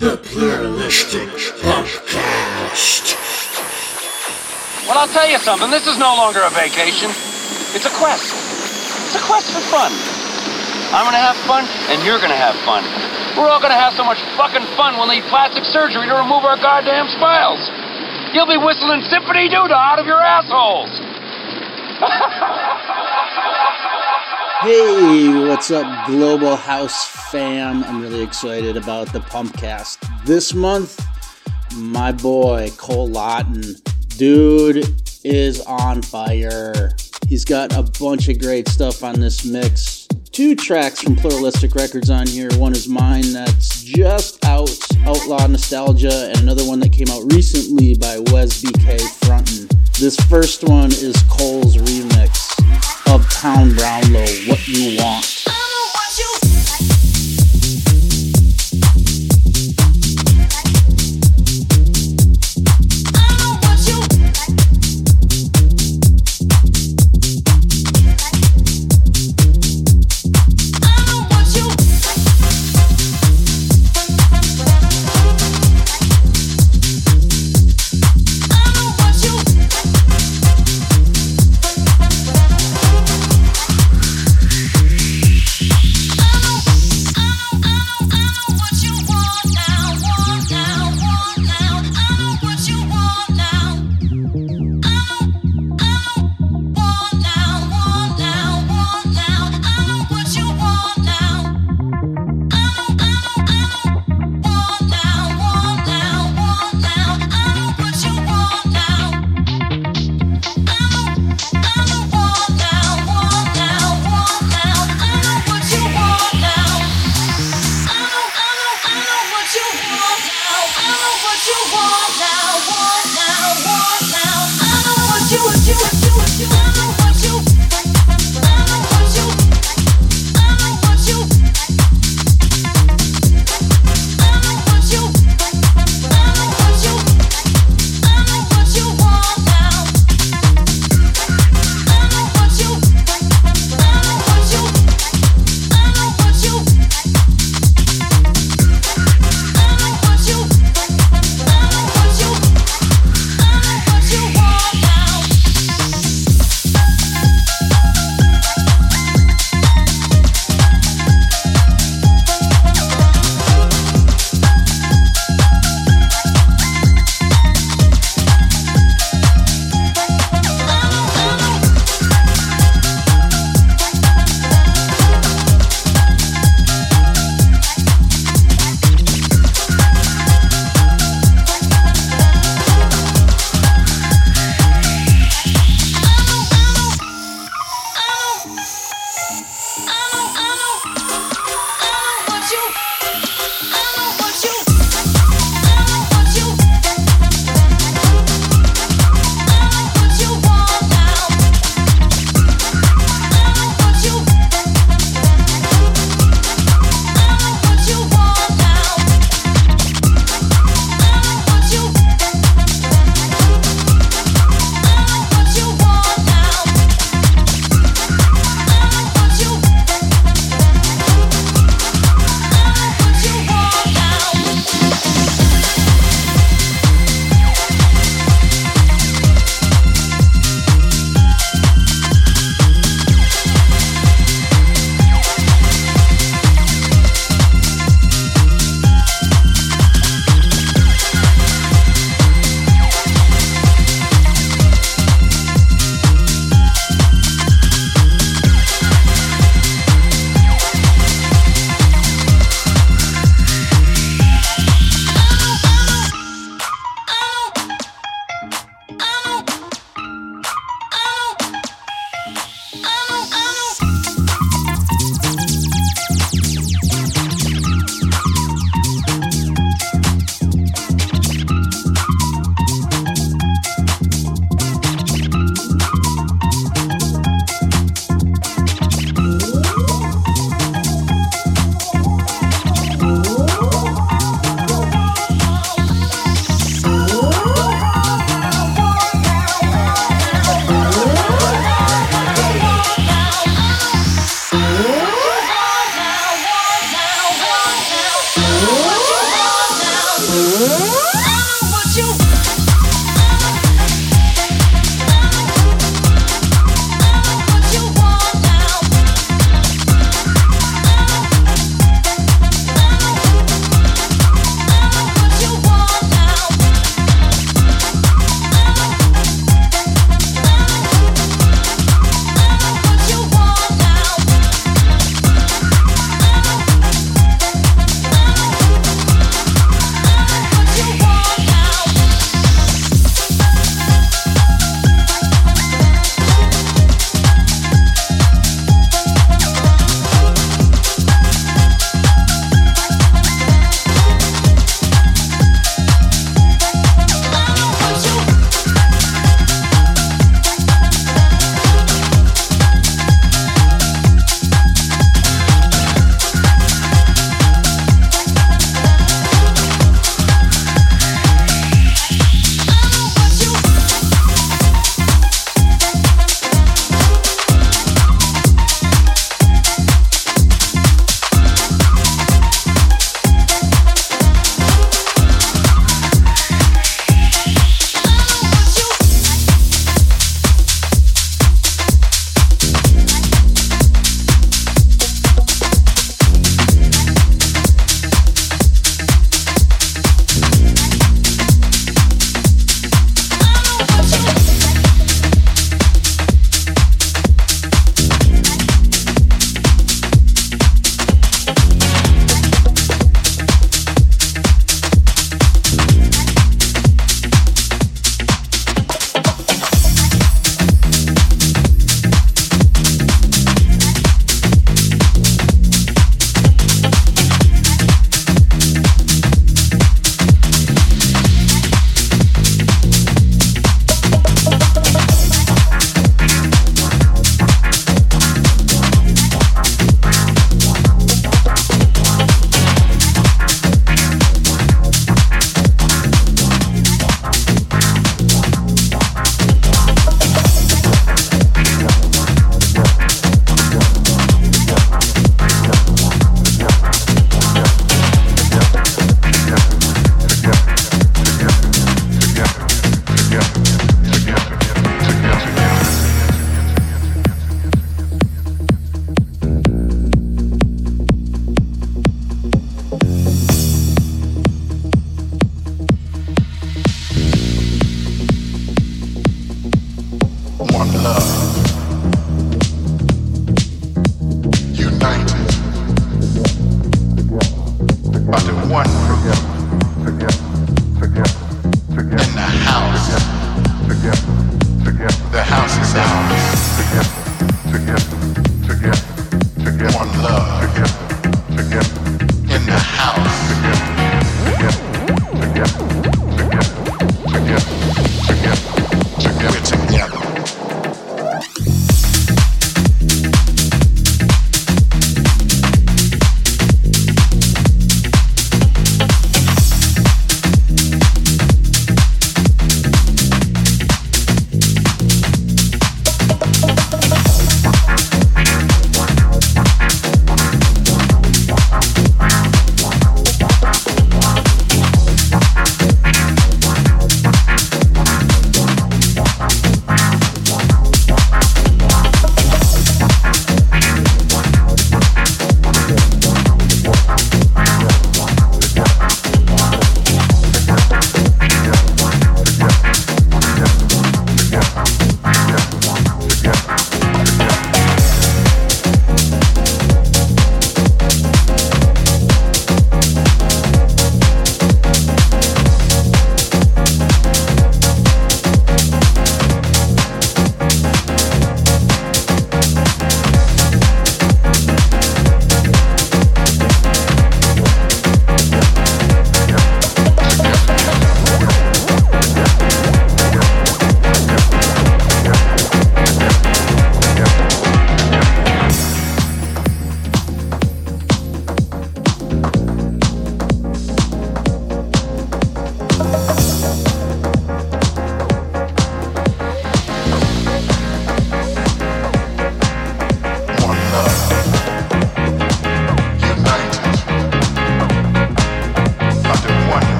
The Pluralistic Podcast. Well, I'll tell you something. This is no longer a vacation. It's a quest. It's a quest for fun. I'm gonna have fun, and you're gonna have fun. We're all gonna have so much fucking fun we'll need plastic surgery to remove our goddamn smiles. You'll be whistling Zip-a-Dee-Doo-Dah out of your assholes. Hey, what's up, Global House fam? I'm really excited about the Pumpcast. This month, my boy Col Lawton, dude, is on fire. He's got a bunch of great stuff on this mix. Two tracks from Pluralistic Records on here. One is mine that's just out, Outlaw Nostalgia, and another one that came out recently by Wes BK Frontin. This first one is Col's remix of Town Brownlow, What You Want.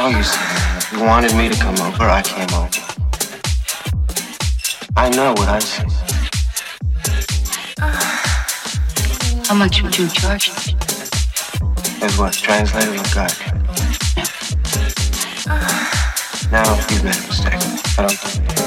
Saw you there. You wanted me to come over. I came over. I know what I see. How much would you charge? Is what translated or guide. Now you've made a mistake. I don't. Don't.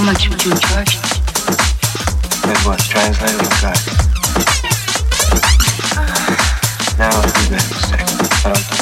How much would you charge? Is what translated or guide. Now you made a mistake. I don't.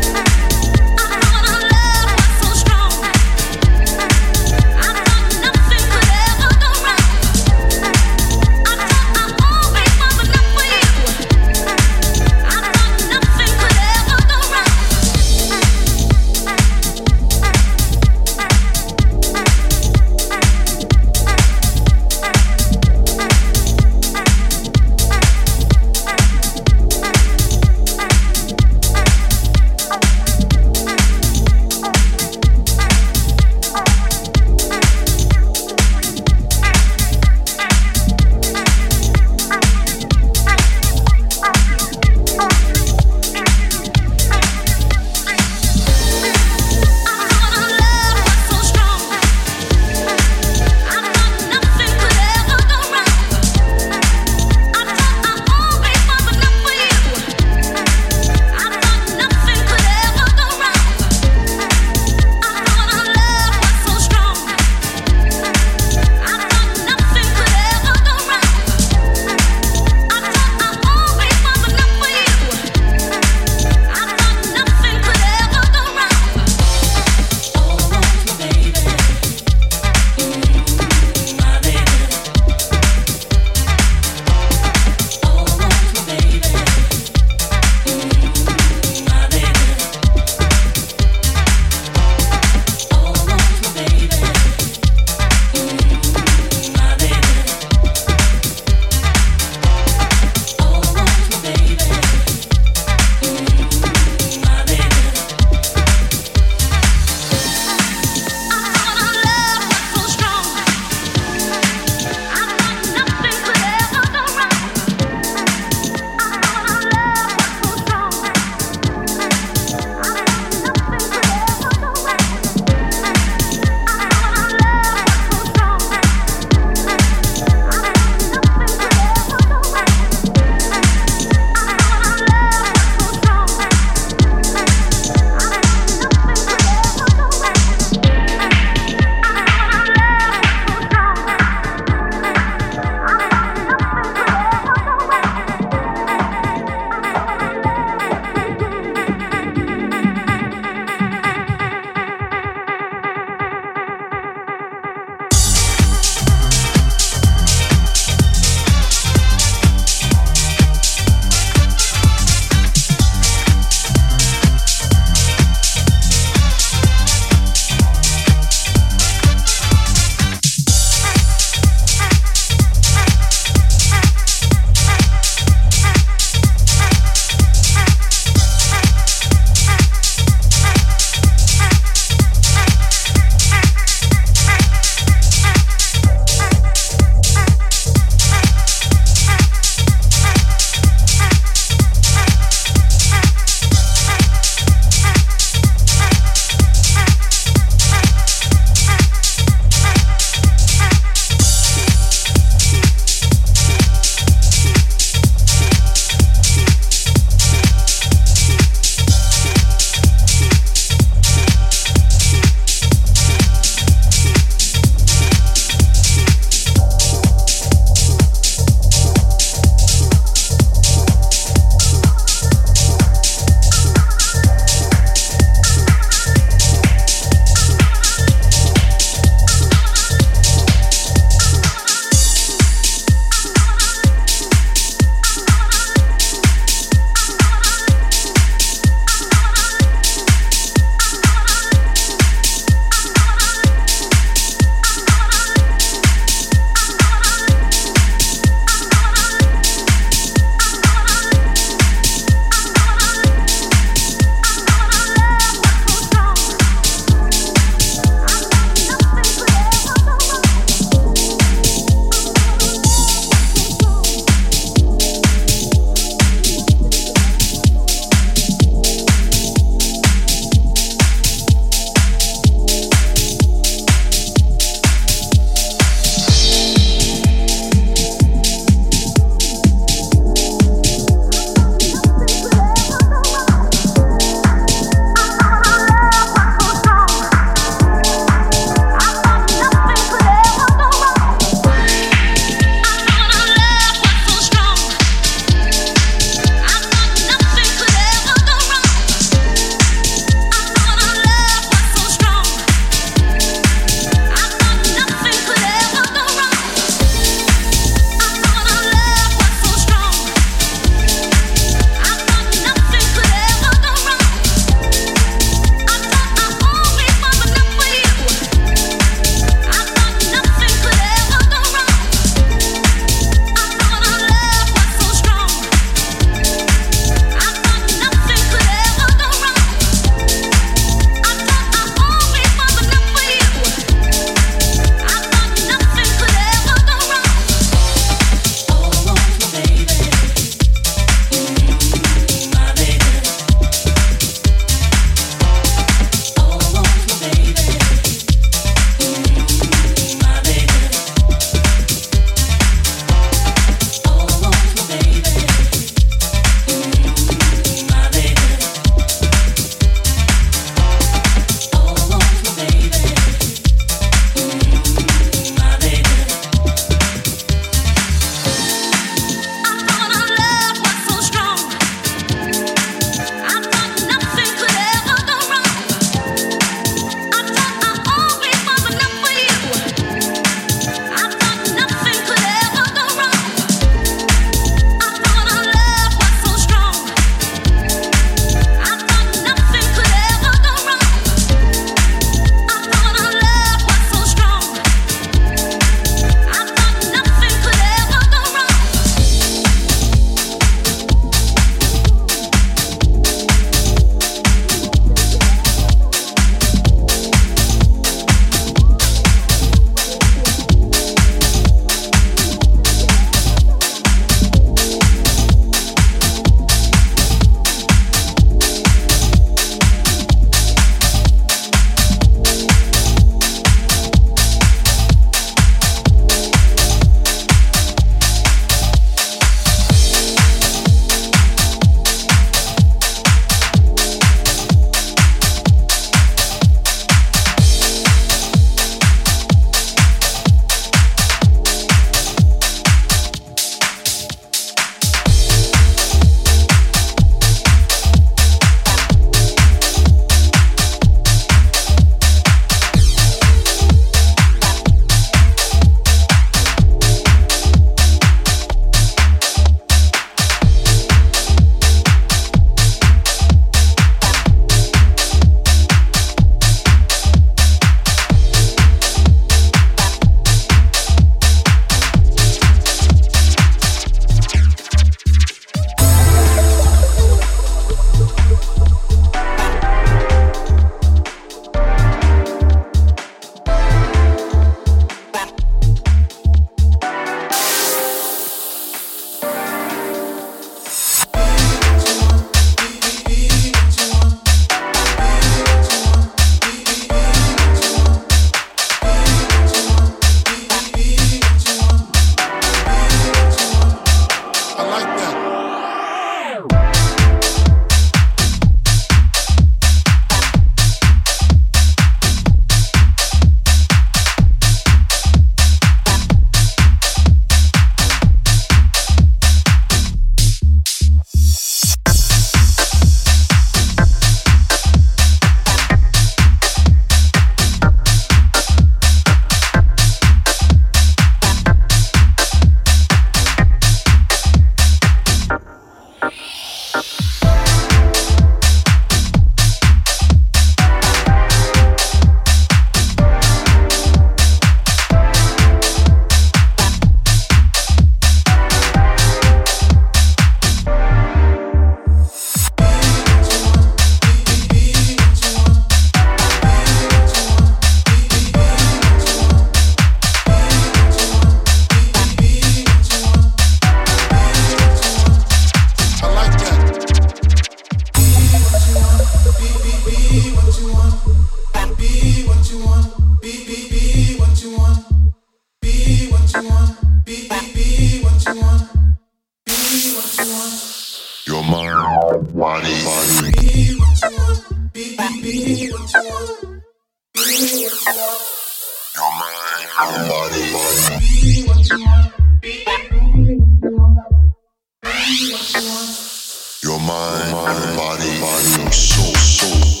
Your mind, your body, your soul, soul.